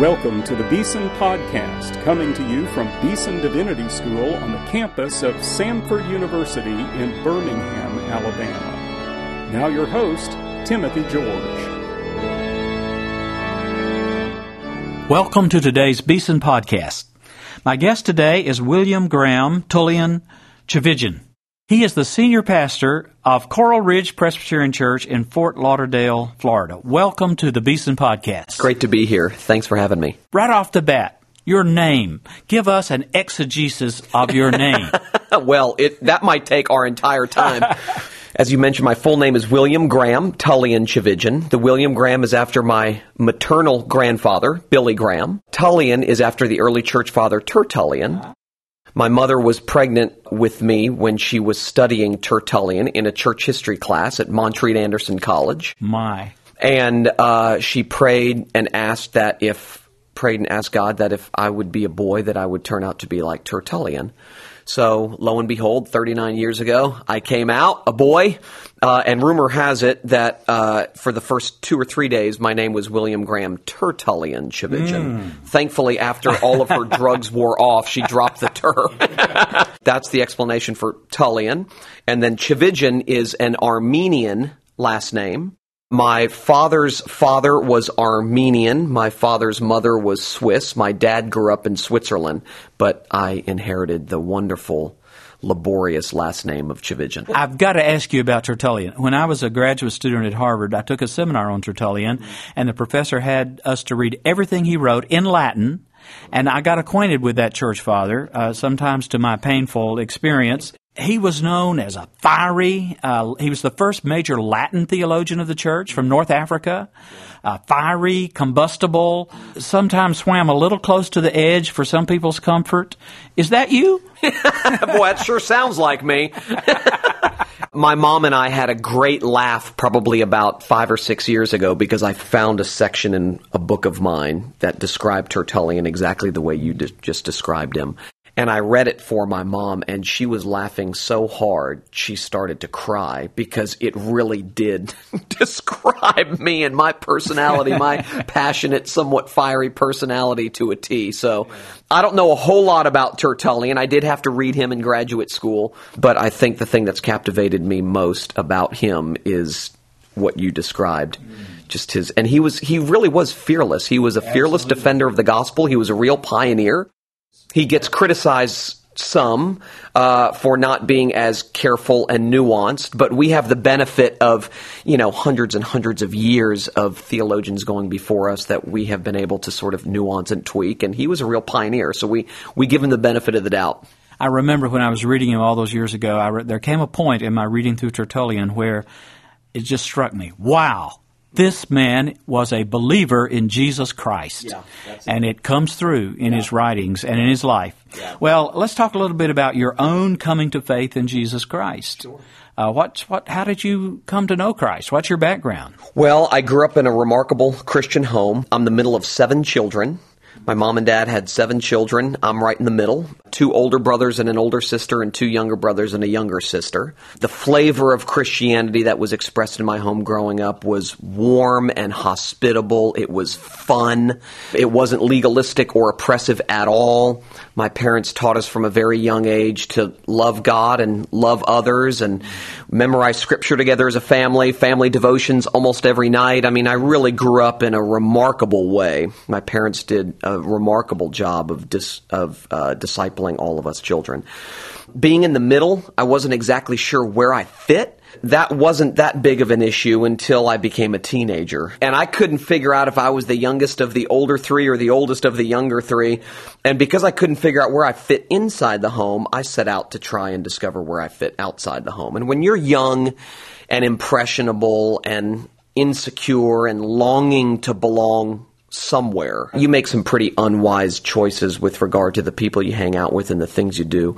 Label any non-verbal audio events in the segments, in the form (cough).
Welcome to the Beeson Podcast, coming to you from Beeson Divinity School on the campus of Samford University in Birmingham, Alabama. Now, your host, Timothy George. Welcome to today's Beeson Podcast. My guest today is William Graham Tullian Tchividjian. He is the senior pastor of Coral Ridge Presbyterian Church in Fort Lauderdale, Florida. Welcome to the Beeson Podcast. Great to be here. Thanks for having me. Right off the bat, your name. Give us an exegesis of your name. (laughs) well, it, that might take our entire time. (laughs) As you mentioned, my full name is William Graham Tullian Tchividjian. The William Graham is after my maternal grandfather, Billy Graham. Tullian is after the early church father, Tertullian. My mother was pregnant with me when she was studying Tertullian in a church history class at Montreat Anderson College. My. And uh, she prayed and asked that if, prayed and asked God that if I would be a boy, that I would turn out to be like Tertullian. So, lo and behold, 39 years ago, I came out a boy, uh, and rumor has it that uh, for the first two or three days, my name was William Graham Tertullian Tchividjian. Mm. Thankfully, after all of her drugs wore off, she dropped the ter. (laughs) That's the explanation for Tullian. And then Tchividjian is an Armenian last name. My father's father was Armenian. My father's mother was Swiss. My dad grew up in Switzerland, but I inherited the wonderful laborious last name of Tchividjian. I've got to ask you about Tertullian. When I was a graduate student at Harvard, I took a seminar on Tertullian, and the professor had us to read everything he wrote in Latin. And I got acquainted with that church father, uh, sometimes to my painful experience. He was known as a fiery, uh, he was the first major Latin theologian of the church from North Africa. Uh, fiery, combustible, sometimes swam a little close to the edge for some people's comfort. Is that you? (laughs) (laughs) Boy, that sure sounds like me. (laughs) My mom and I had a great laugh probably about five or six years ago because I found a section in a book of mine that described Tertullian exactly the way you de- just described him. And I read it for my mom, and she was laughing so hard she started to cry because it really did (laughs) describe me and my personality, my (laughs) passionate, somewhat fiery personality to a T. So I don't know a whole lot about Tertullian. I did have to read him in graduate school, but I think the thing that's captivated me most about him is what you described just his and he was he really was fearless he was a fearless defender of the gospel he was a real pioneer he gets criticized some uh, for not being as careful and nuanced, but we have the benefit of you know hundreds and hundreds of years of theologians going before us that we have been able to sort of nuance and tweak. And he was a real pioneer, so we we give him the benefit of the doubt. I remember when I was reading him all those years ago. Re- there came a point in my reading through Tertullian where it just struck me: Wow, this man was a believer in Jesus Christ. Yeah, and it comes through in yeah. his writings and in his life. Yeah. Well, let's talk a little bit about your own coming to faith in Jesus Christ. Sure. Uh, what, what, how did you come to know Christ? What's your background? Well, I grew up in a remarkable Christian home. I'm the middle of seven children. My mom and dad had seven children. I'm right in the middle. Two older brothers and an older sister, and two younger brothers and a younger sister. The flavor of Christianity that was expressed in my home growing up was warm and hospitable. It was fun. It wasn't legalistic or oppressive at all. My parents taught us from a very young age to love God and love others and memorize scripture together as a family, family devotions almost every night. I mean, I really grew up in a remarkable way. My parents did uh, a remarkable job of dis, of uh, discipling all of us children. Being in the middle, I wasn't exactly sure where I fit that wasn't that big of an issue until I became a teenager. And I couldn't figure out if I was the youngest of the older three or the oldest of the younger three. And because I couldn't figure out where I fit inside the home, I set out to try and discover where I fit outside the home. And when you're young and impressionable and insecure and longing to belong somewhere, you make some pretty unwise choices with regard to the people you hang out with and the things you do.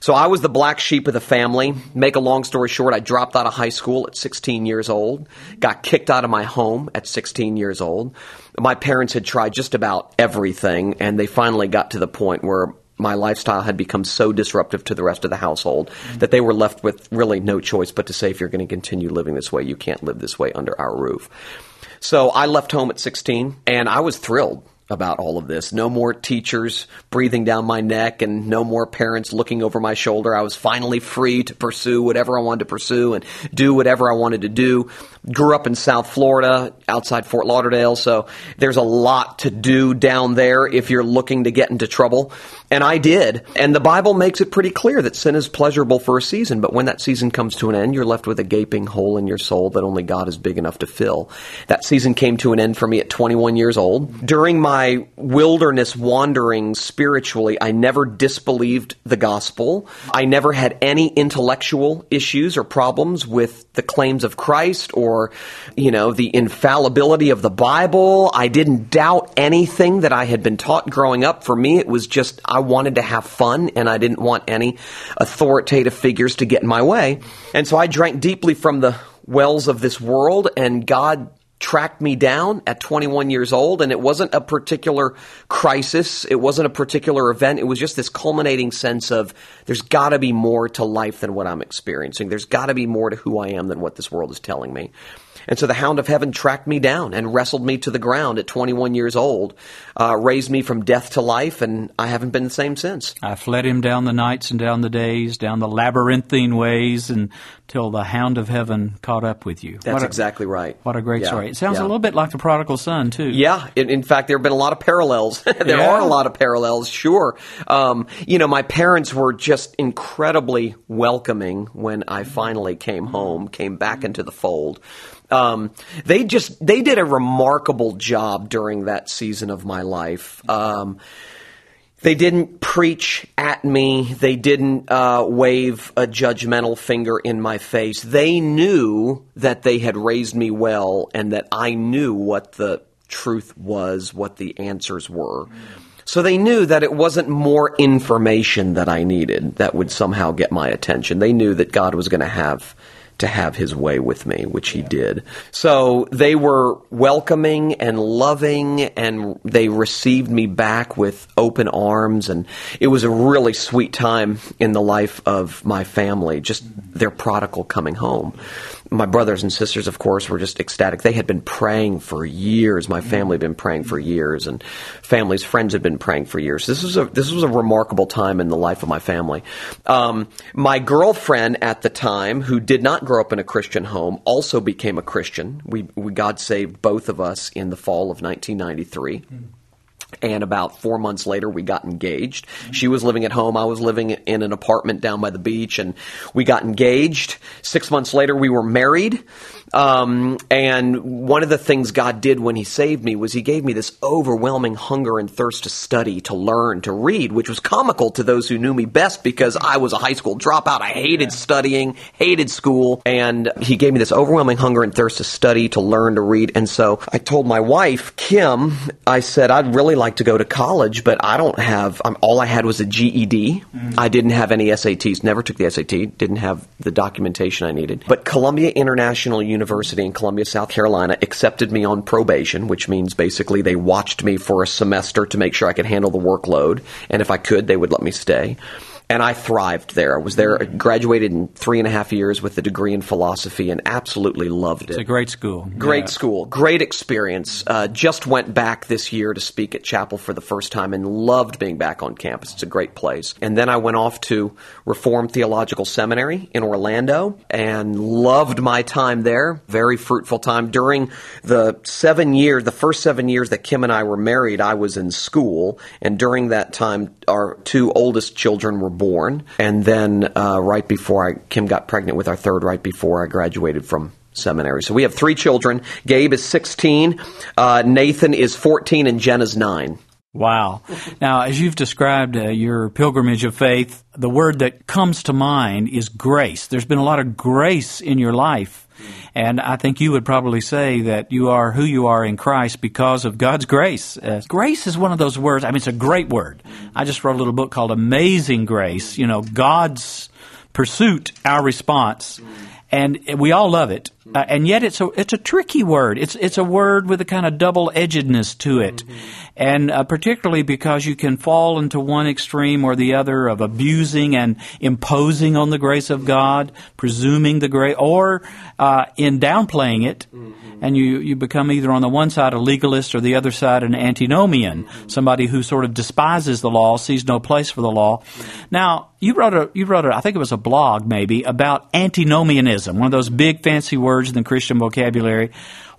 So I was the black sheep of the family. Make a long story short, I dropped out of high school at 16 years old, got kicked out of my home at 16 years old. My parents had tried just about everything, and they finally got to the point where my lifestyle had become so disruptive to the rest of the household that they were left with really no choice but to say, if you're going to continue living this way, you can't live this way under our roof. So I left home at 16, and I was thrilled. About all of this. No more teachers breathing down my neck and no more parents looking over my shoulder. I was finally free to pursue whatever I wanted to pursue and do whatever I wanted to do. Grew up in South Florida, outside Fort Lauderdale, so there's a lot to do down there if you're looking to get into trouble. And I did. And the Bible makes it pretty clear that sin is pleasurable for a season, but when that season comes to an end, you're left with a gaping hole in your soul that only God is big enough to fill. That season came to an end for me at 21 years old. During my wilderness wandering spiritually, I never disbelieved the gospel. I never had any intellectual issues or problems with the claims of Christ or, you know, the infallibility of the Bible. I didn't doubt anything that I had been taught growing up. For me, it was just, I wanted to have fun and I didn't want any authoritative figures to get in my way. And so I drank deeply from the wells of this world and God tracked me down at 21 years old and it wasn't a particular crisis. It wasn't a particular event. It was just this culminating sense of there's got to be more to life than what i'm experiencing. There's got to be more to who i am than what this world is telling me and so the hound of heaven tracked me down and wrestled me to the ground at 21 years old, uh, raised me from death to life, and I haven't been the same since. I fled him down the nights and down the days, down the labyrinthine ways, until the hound of heaven caught up with you. That's a, exactly right. What a great yeah. story. It sounds yeah. a little bit like the prodigal son, too. Yeah. In, in fact, there have been a lot of parallels. (laughs) there Yeah. are a lot of parallels, sure. Um, you know, my parents were just incredibly welcoming when I finally came home, came back into the fold. Um, they just they did a remarkable job during that season of my life. Um, they didn't preach at me. They didn't uh, wave a judgmental finger in my face. They knew that they had raised me well and that I knew what the truth was, what the answers were. So they knew that it wasn't more information that I needed that would somehow get my attention. They knew that God was going to have to have his way with me, which he did. So they were welcoming and loving and they received me back with open arms and it was a really sweet time in the life of my family, just their prodigal coming home. My brothers and sisters, of course, were just ecstatic. They had been praying for years. My family had been praying for years, and families, friends had been praying for years. This was a this was a remarkable time in the life of my family. Um, my girlfriend at the time, who did not grow up in a Christian home, also became a Christian. We, we God saved both of us in the fall of 1993. And about four months later, we got engaged. She was living at home. I was living in an apartment down by the beach, and we got engaged. Six months later, we were married. Um, and one of the things God did when He saved me was He gave me this overwhelming hunger and thirst to study, to learn, to read, which was comical to those who knew me best because I was a high school dropout. I hated studying, hated school, and He gave me this overwhelming hunger and thirst to study, to learn, to read. And so I told my wife, Kim, I said, I'd really like to go to college, but I don't have, um, all I had was a GED. I didn't have any SATs, never took the SAT, didn't have the documentation I needed. But Columbia International University in Columbia, South Carolina accepted me on probation, which means basically they watched me for a semester to make sure I could handle the workload. And if I could, they would let me stay and I thrived there. I was there, graduated in three and a half years with a degree in philosophy, and absolutely loved it. It's a great school. Great Yeah. school, great experience. Uh, just went back this year to speak at Chapel for the first time and loved being back on campus. It's a great place. And then I went off to Reformed Theological Seminary in Orlando and loved my time there. Very fruitful time. During the seven years, the first seven years that Kim and I were married, I was in school. And during that time, our two oldest children were born. And then uh, right before I, Kim got pregnant with our third, right before I graduated from seminary. So we have three children. Gabe is 16, uh, Nathan is 14, and Jenna's 9. Wow. Now, as you've described uh, your pilgrimage of faith, the word that comes to mind is grace. There's been a lot of grace in your life. And I think you would probably say that you are who you are in Christ because of God's grace. Uh, grace is one of those words. I mean, it's a great word. I just wrote a little book called Amazing Grace. You know, God's pursuit, our response. And we all love it. Uh, and yet it's a it's a tricky word. It's it's a word with a kind of double edgedness to it, mm-hmm. and uh, particularly because you can fall into one extreme or the other of abusing and imposing on the grace of God, presuming the grace, or uh, in downplaying it, mm-hmm. and you you become either on the one side a legalist or the other side an antinomian, mm-hmm. somebody who sort of despises the law, sees no place for the law. Mm-hmm. Now you wrote a you wrote a I think it was a blog maybe about antinomianism, one of those big fancy words in the Christian vocabulary.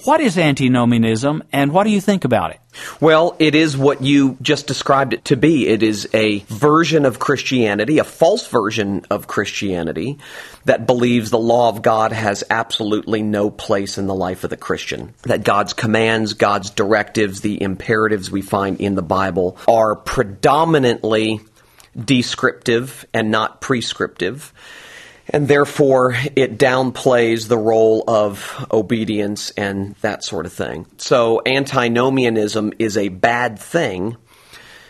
What is antinomianism and what do you think about it? Well, it is what you just described it to be. It is a version of Christianity, a false version of Christianity that believes the law of God has absolutely no place in the life of the Christian. That God's commands, God's directives, the imperatives we find in the Bible are predominantly descriptive and not prescriptive. And therefore, it downplays the role of obedience and that sort of thing. So, antinomianism is a bad thing.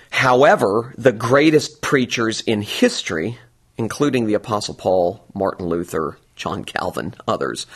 However, the greatest preachers in history, including the Apostle Paul, Martin Luther, John Calvin, others,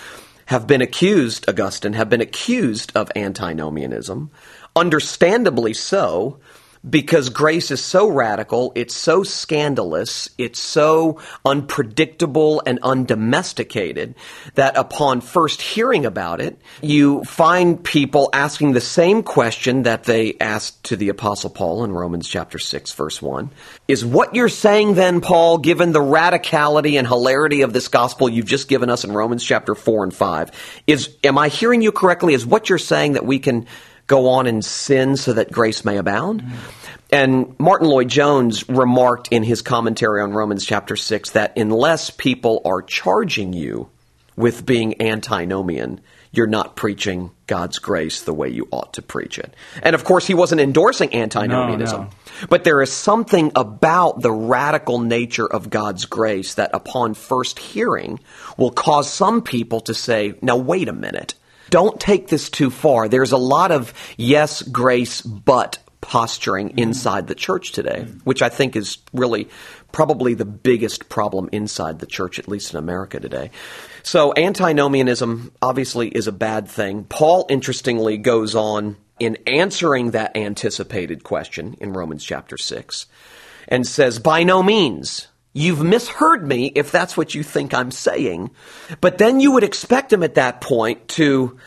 have been accused, Augustine, have been accused of antinomianism, understandably so, because grace is so radical, it's so scandalous, it's so unpredictable and undomesticated that upon first hearing about it, you find people asking the same question that they asked to the apostle Paul in Romans chapter 6 verse 1. Is what you're saying then, Paul, given the radicality and hilarity of this gospel you've just given us in Romans chapter 4 and 5, is, am I hearing you correctly? Is what you're saying that we can go on and sin so that grace may abound. And Martyn Lloyd-Jones remarked in his commentary on Romans chapter 6 that unless people are charging you with being antinomian, you're not preaching God's grace the way you ought to preach it. And of course, he wasn't endorsing antinomianism. No, no. But there is something about the radical nature of God's grace that upon first hearing will cause some people to say, now wait a minute don't take this too far. There's a lot of yes, grace, but posturing mm-hmm. inside the church today, which I think is really probably the biggest problem inside the church, at least in America today. So, antinomianism obviously is a bad thing. Paul, interestingly, goes on in answering that anticipated question in Romans chapter 6 and says, By no means. You've misheard me if that's what you think I'm saying. But then you would expect him at that point to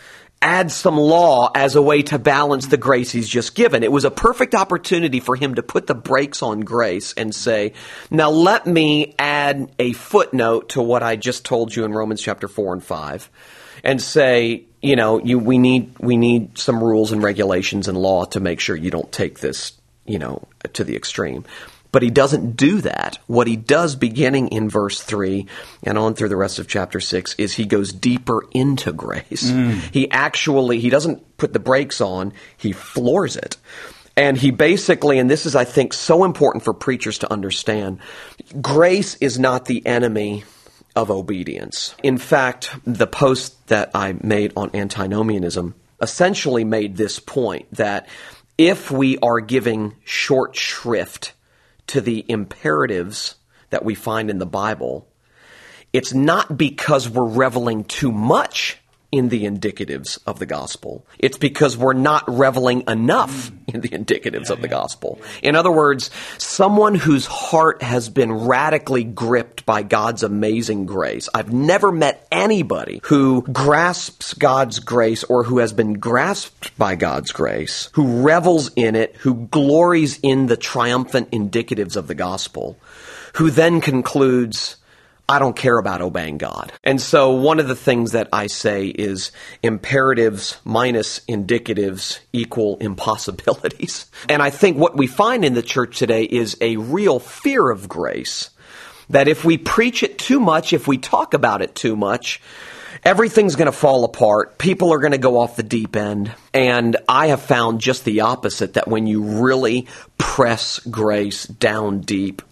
add some law as a way to balance the grace he's just given. It was a perfect opportunity for him to put the brakes on grace and say, now let me add a footnote to what I just told you in Romans chapter 4 and 5 and say, you know, you, we need, we need some rules and regulations and law to make sure you don't take this, you know, to the extreme. But he doesn't do that. What he does beginning in verse 3 and on through the rest of chapter 6 is he goes deeper into grace. Mm. He actually, he doesn't put the brakes on, he floors it. And he basically, and this is, I think, so important for preachers to understand, grace is not the enemy of obedience. In fact, the post that I made on antinomianism essentially made this point that if we are giving short shrift to the imperatives that we find in the Bible, it's not because we're reveling too much in the indicatives of the gospel. It's because we're not reveling enough hmm. in the indicatives of the gospel. In other words, someone whose heart has been radically gripped by God's amazing grace. I've never met anybody who grasps God's grace or who has been grasped by God's grace, who revels in it, who glories in the triumphant indicatives of the gospel, who then concludes, I don't care about obeying God. And so one of the things that I say is imperatives minus indicatives equal impossibilities. (laughs) And I think what we find in the church today is a real fear of grace. That if we preach it too much, if we talk about it too much, everything's going to fall apart. People are going to go off the deep end. And I have found just the opposite that when you really press grace down deep,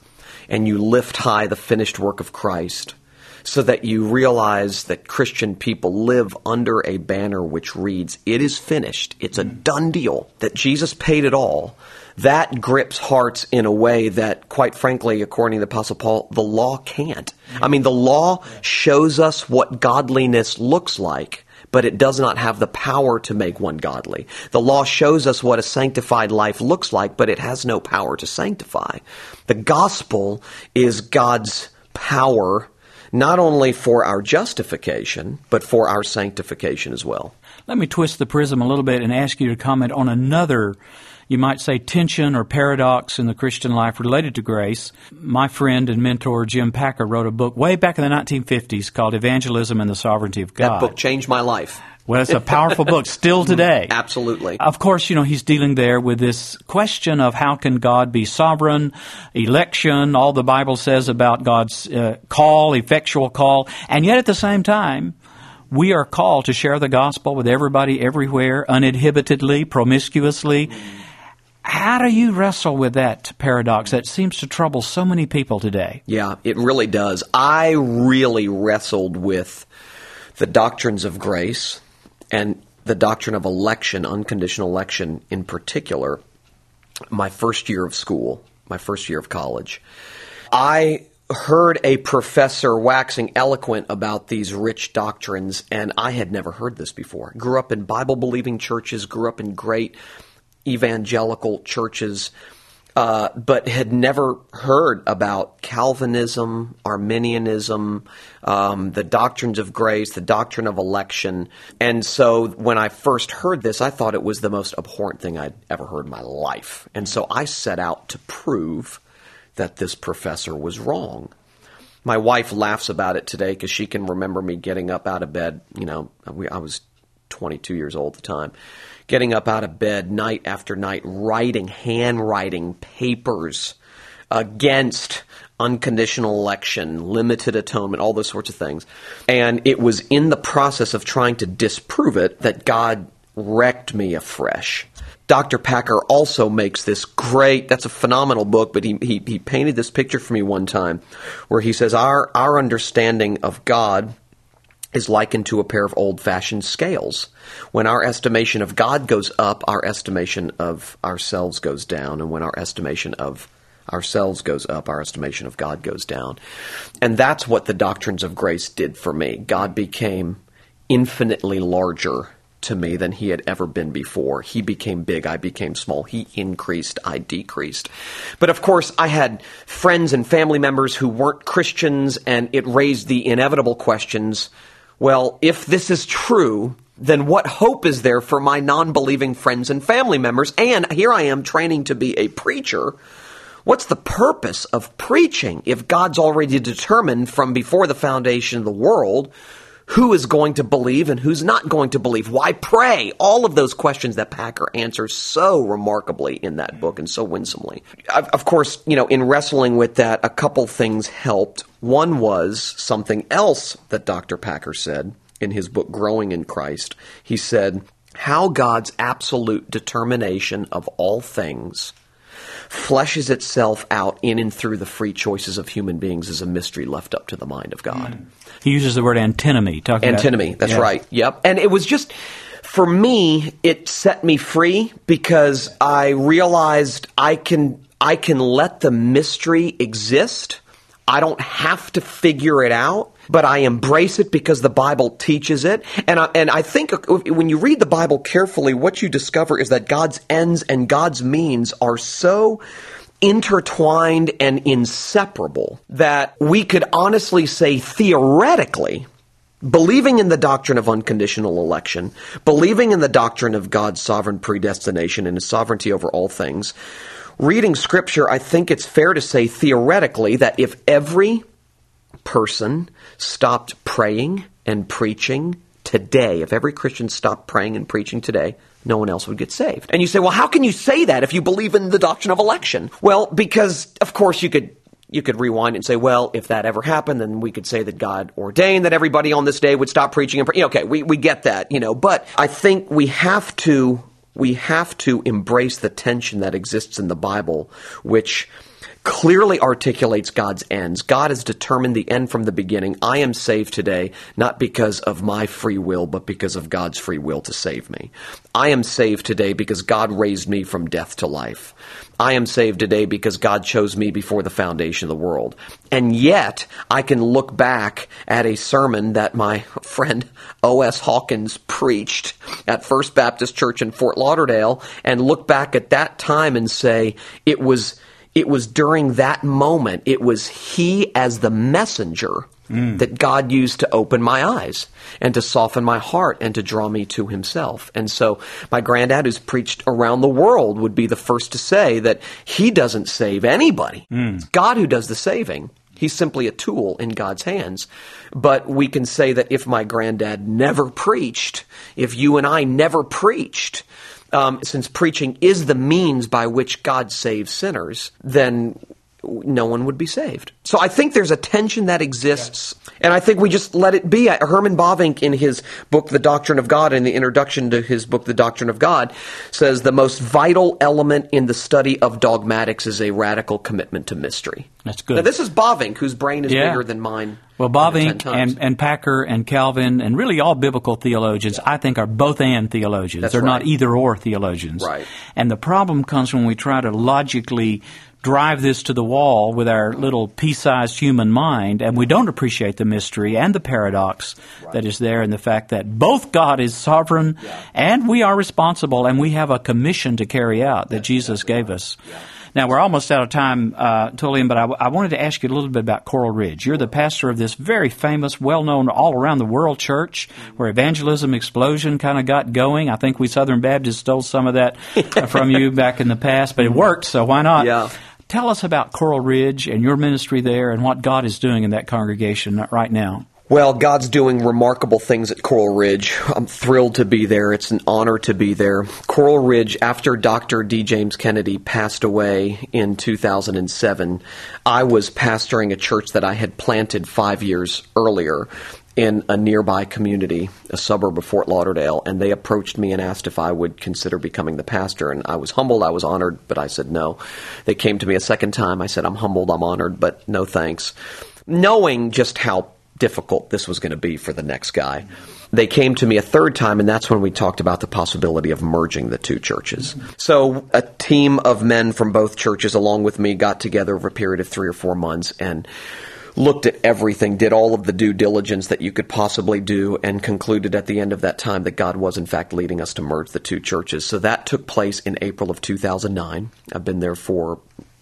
and you lift high the finished work of Christ, so that you realize that Christian people live under a banner which reads, It is finished. It's a done deal, that Jesus paid it all. That grips hearts in a way that, quite frankly, according to the Apostle Paul, the law can't. I mean, the law shows us what godliness looks like but it does not have the power to make one godly. The law shows us what a sanctified life looks like, but it has no power to sanctify. The gospel is God's power not only for our justification, but for our sanctification as well. Let me twist the prism a little bit and ask you to comment on another, you might say, tension or paradox in the Christian life related to grace. My friend and mentor Jim Packer wrote a book way back in the 1950s called Evangelism and the Sovereignty of God. That book changed my life. Well, it's a powerful book (laughs) still today. Absolutely. Of course, you know, he's dealing there with this question of how can God be sovereign, election, all the Bible says about God's uh, call, effectual call, and yet at the same time, we are called to share the gospel with everybody everywhere, uninhibitedly, promiscuously. How do you wrestle with that paradox that seems to trouble so many people today? Yeah, it really does. I really wrestled with the doctrines of grace and the doctrine of election, unconditional election in particular, my first year of school, my first year of college. I heard a professor waxing eloquent about these rich doctrines, and I had never heard this before. Grew up in Bible believing churches, grew up in great evangelical churches uh, but had never heard about Calvinism, Arminianism, um, the doctrines of grace, the doctrine of election. And so when I first heard this, I thought it was the most abhorrent thing I'd ever heard in my life. And so I set out to prove that this professor was wrong. My wife laughs about it today because she can remember me getting up out of bed. You know, I was 22 years old at the time getting up out of bed night after night, writing, handwriting papers against unconditional election, limited atonement, all those sorts of things. And it was in the process of trying to disprove it that God wrecked me afresh. Dr. Packer also makes this great, that's a phenomenal book, but he, he, he painted this picture for me one time where he says, Our, our understanding of God is likened to a pair of old fashioned scales. When our estimation of God goes up, our estimation of ourselves goes down. And when our estimation of ourselves goes up, our estimation of God goes down. And that's what the doctrines of grace did for me. God became infinitely larger to me than he had ever been before. He became big, I became small. He increased, I decreased. But of course, I had friends and family members who weren't Christians, and it raised the inevitable questions well, if this is true, then what hope is there for my non believing friends and family members? And here I am training to be a preacher. What's the purpose of preaching if God's already determined from before the foundation of the world who is going to believe and who's not going to believe? Why pray? All of those questions that Packer answers so remarkably in that book and so winsomely. Of course, you know, in wrestling with that, a couple things helped. One was something else that Dr. Packer said in his book, Growing in Christ. He said, How God's absolute determination of all things fleshes itself out in and through the free choices of human beings is a mystery left up to the mind of God. Mm. He uses the word antinomy. Talking antinomy, about, that's yeah. right. Yep. And it was just, for me, it set me free because I realized I can, I can let the mystery exist. I don't have to figure it out but I embrace it because the Bible teaches it. And I, and I think when you read the Bible carefully, what you discover is that God's ends and God's means are so intertwined and inseparable that we could honestly say theoretically believing in the doctrine of unconditional election, believing in the doctrine of God's sovereign predestination and his sovereignty over all things, reading scripture, I think it's fair to say theoretically that if every person stopped praying and preaching today, if every Christian stopped praying and preaching today, no one else would get saved. And you say, well, how can you say that if you believe in the doctrine of election? Well, because of course you could you could rewind and say, well, if that ever happened, then we could say that God ordained that everybody on this day would stop preaching and pray. Okay, we, we get that, you know, but I think we have to we have to embrace the tension that exists in the Bible, which clearly articulates God's ends. God has determined the end from the beginning. I am saved today not because of my free will, but because of God's free will to save me. I am saved today because God raised me from death to life. I am saved today because God chose me before the foundation of the world. And yet, I can look back at a sermon that my (laughs) friend O.S. Hawkins preached at First Baptist Church in Fort Lauderdale and look back at that time and say, it was it was during that moment, it was he as the messenger mm. that God used to open my eyes and to soften my heart and to draw me to himself. And so my granddad, who's preached around the world, would be the first to say that he doesn't save anybody. Mm. It's God who does the saving. He's simply a tool in God's hands. But we can say that if my granddad never preached, if you and I never preached, um, since preaching is the means by which God saves sinners, then no one would be saved. So I think there's a tension that exists, and I think we just let it be. Herman Bavinck, in his book *The Doctrine of God*, in the introduction to his book *The Doctrine of God*, says the most vital element in the study of dogmatics is a radical commitment to mystery. That's good. Now this is Bavinck, whose brain is yeah. bigger than mine. Well, Bavinck and, and Packer and Calvin and really all biblical theologians, I think, are both and theologians. That's They're right. not either or theologians. Right. And the problem comes when we try to logically drive this to the wall with our little pea-sized human mind, and we don't appreciate the mystery and the paradox right. that is there, in the fact that both God is sovereign yeah. and we are responsible, and we have a commission to carry out that That's Jesus gave right. us. Yeah. Now, we're almost out of time, uh, Tullian, but I, I, wanted to ask you a little bit about Coral Ridge. You're the pastor of this very famous, well known all around the world church where evangelism explosion kind of got going. I think we Southern Baptists stole some of that (laughs) from you back in the past, but it worked, so why not? Yeah. Tell us about Coral Ridge and your ministry there and what God is doing in that congregation right now. Well, God's doing remarkable things at Coral Ridge. I'm thrilled to be there. It's an honor to be there. Coral Ridge, after Dr. D. James Kennedy passed away in 2007, I was pastoring a church that I had planted five years earlier in a nearby community, a suburb of Fort Lauderdale, and they approached me and asked if I would consider becoming the pastor. And I was humbled, I was honored, but I said no. They came to me a second time. I said, I'm humbled, I'm honored, but no thanks. Knowing just how difficult this was going to be for the next guy. They came to me a third time, and that's when we talked about the possibility of merging the two churches. So, a team of men from both churches, along with me, got together over a period of three or four months and looked at everything, did all of the due diligence that you could possibly do, and concluded at the end of that time that God was, in fact, leading us to merge the two churches. So that took place in April of 2009. I've been there for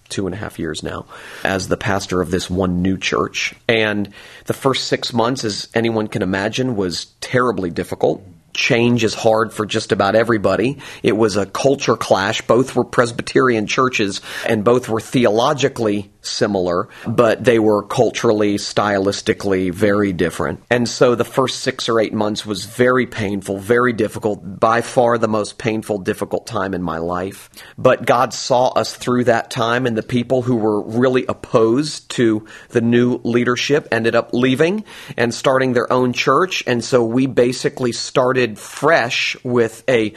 two and a half years now as the pastor of this one new church. And the first six months, as anyone can imagine, was terribly difficult change is hard for just about everybody. It was a culture clash. Both were Presbyterian churches and both were theologically similar, but they were culturally, stylistically very different. And so the first six or eight months was very painful, very difficult, by far the most painful, difficult time in my life. But God saw us through that time, and the people who were really opposed to the new leadership ended up leaving and starting their own church. And so we basically started fresh with a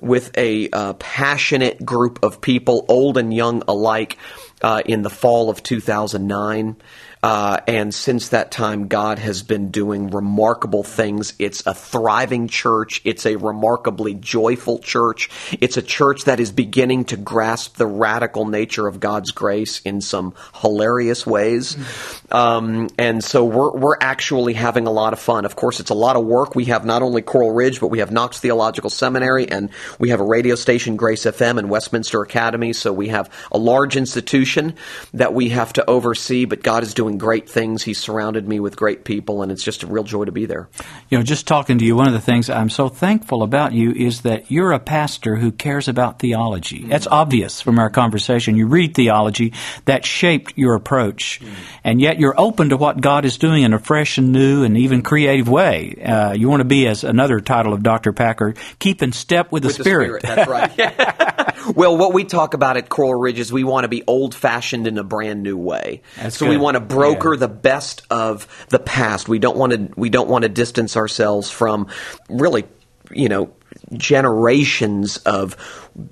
with a uh, passionate group of people, old and young alike, uh, in the fall of 2009. Uh, and since that time, God has been doing remarkable things. It's a thriving church. It's a remarkably joyful church. It's a church that is beginning to grasp the radical nature of God's grace in some hilarious ways. Um, and so we're, we're actually having a lot of fun. Of course, it's a lot of work. We have not only Coral Ridge, but we have Knox Theological Seminary and we have a radio station, Grace FM and Westminster Academy. So we have a large institution that we have to oversee, but God is doing doing great things. He's surrounded me with great people, and it's just a real joy to be there. You know, just talking to you, one of the things I'm so thankful about you is that you're a pastor who cares about theology. That's obvious from our conversation. You read theology that shaped your approach, and yet you're open to what God is doing in a fresh and new and even creative way. Uh, you want to be, as another title of Dr. Packer, keep in step with the, Spirit. the Spirit. That's right. (laughs) well, what we talk about at Coral Ridge is we want to be old fashioned in a brand new way. That's so good. we want to broker yeah. the best of the past. We don't want to we don't want to distance ourselves from really, you know, generations of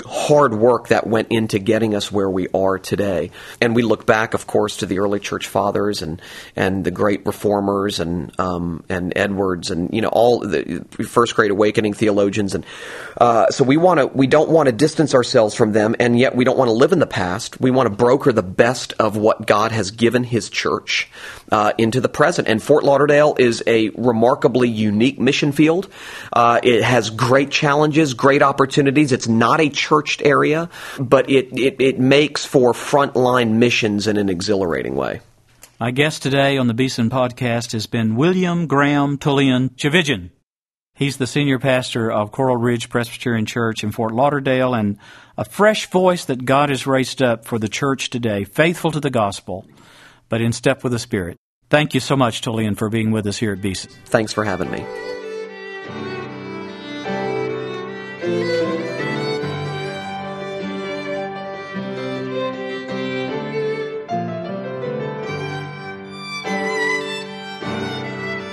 hard work that went into getting us where we are today. And we look back, of course, to the early church fathers and, and the great reformers and, um, and Edwards and, you know, all the first great awakening theologians. And, uh, so we want to, we don't want to distance ourselves from them and yet we don't want to live in the past. We want to broker the best of what God has given his church, uh, into the present. And Fort Lauderdale is a remarkably unique mission field. Uh, it has great challenges, great opportunities. It's not a churched area, but it, it, it makes for frontline missions in an exhilarating way. My guest today on the Beeson podcast has been William Graham Tullian Tchividjian. He's the senior pastor of Coral Ridge Presbyterian Church in Fort Lauderdale and a fresh voice that God has raised up for the church today, faithful to the gospel, but in step with the Spirit. Thank you so much, Tullian, for being with us here at Beeson. Thanks for having me.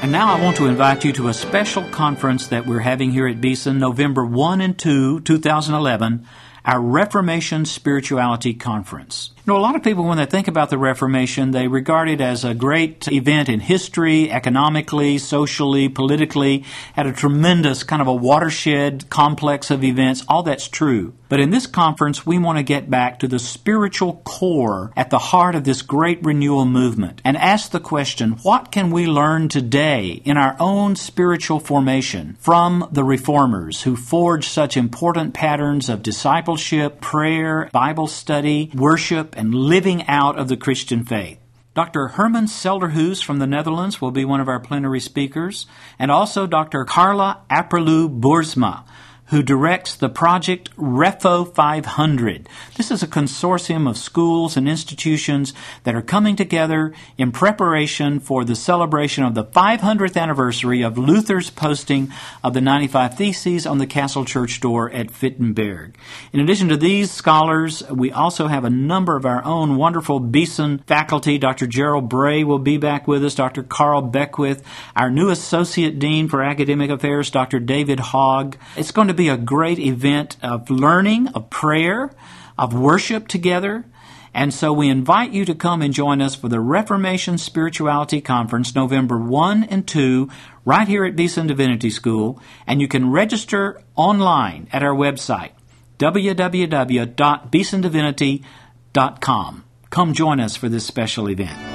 And now I want to invite you to a special conference that we're having here at Beeson, November 1 and 2, 2011, our Reformation Spirituality Conference. You know, a lot of people, when they think about the Reformation, they regard it as a great event in history, economically, socially, politically, had a tremendous kind of a watershed complex of events. All that's true. But in this conference, we want to get back to the spiritual core at the heart of this great renewal movement and ask the question, what can we learn today in our own spiritual formation from the reformers who forged such important patterns of discipleship, prayer, Bible study, worship, and living out of the Christian faith. Dr. Herman Selderhuis from the Netherlands will be one of our plenary speakers, and also Dr. Karla Apperloo Boersma, who directs the project REFO 500. This is a consortium of schools and institutions that are coming together in preparation for the celebration of the 500th anniversary of Luther's posting of the 95 Theses on the Castle Church door at Wittenberg. In addition to these scholars, we also have a number of our own wonderful Beeson faculty. Dr. Gerald Bray will be back with us, Dr. Carl Beckwith, our new Associate Dean for Academic Affairs, Dr. David Hogg. It's going to be a great event of learning, of prayer, of worship together. And so we invite you to come and join us for the Reformation Spirituality Conference November 1 and 2 right here at Beeson Divinity School. And you can register online at our website, www.beesondivinity.com. Come join us for this special event.